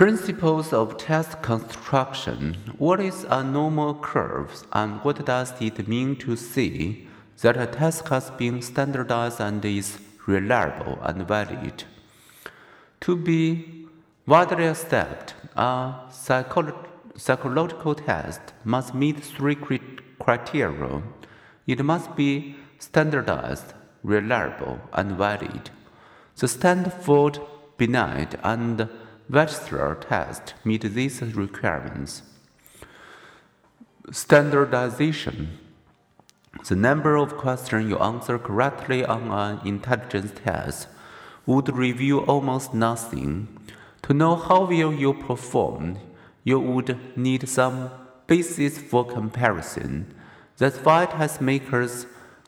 Principles of test construction. What is a normal curve and what does it mean to say that a test has been standardized and is reliable and valid? To be widely accepted, a psycholo- psychological test must meet three criteria. It must be standardized, reliable, and valid. The Stanford Binet and Wechsler test meet these requirements. Standardization. The number of questions you answer correctly on an intelligence test would reveal almost nothing. To know how well you perform, you would need some basis for comparison. That's why test makers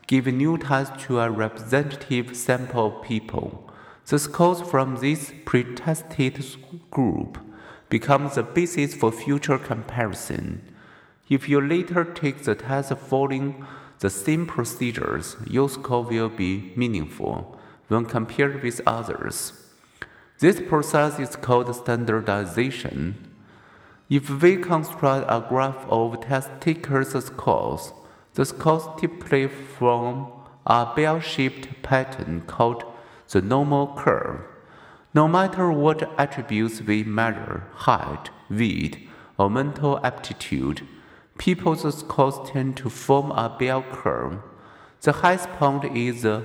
give new tests to a representative sample of people. The scores from this pre-tested group become the basis for future comparison. If you later take the test following the same procedures, your score will be meaningful when compared with others. This process is called standardization. If we construct a graph of test takers' scores, the scores typically form a bell-shaped pattern called the normal curve. No matter what attributes we measure height, weight, or mental aptitude people's scores tend to form a bell curve. The highest point is the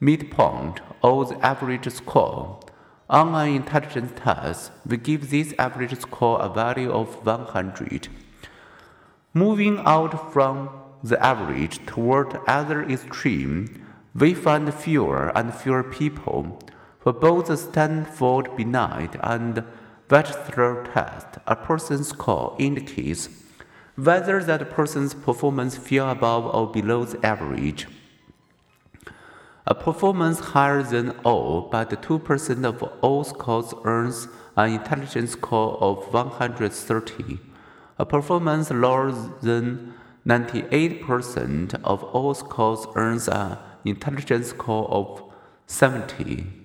midpoint or the average score. On an intelligence test, we give this average score a value of 100. Moving out from the average toward other extreme, we find fewer and fewer people for both the Stanford Binet and Wechsler test. A person's score indicates whether that person's performance fell above or below the average. A performance higher than O, but 2% of all scores earns an intelligence score of 130. A performance lower than 98% of all scores earns an intelligence score of 70.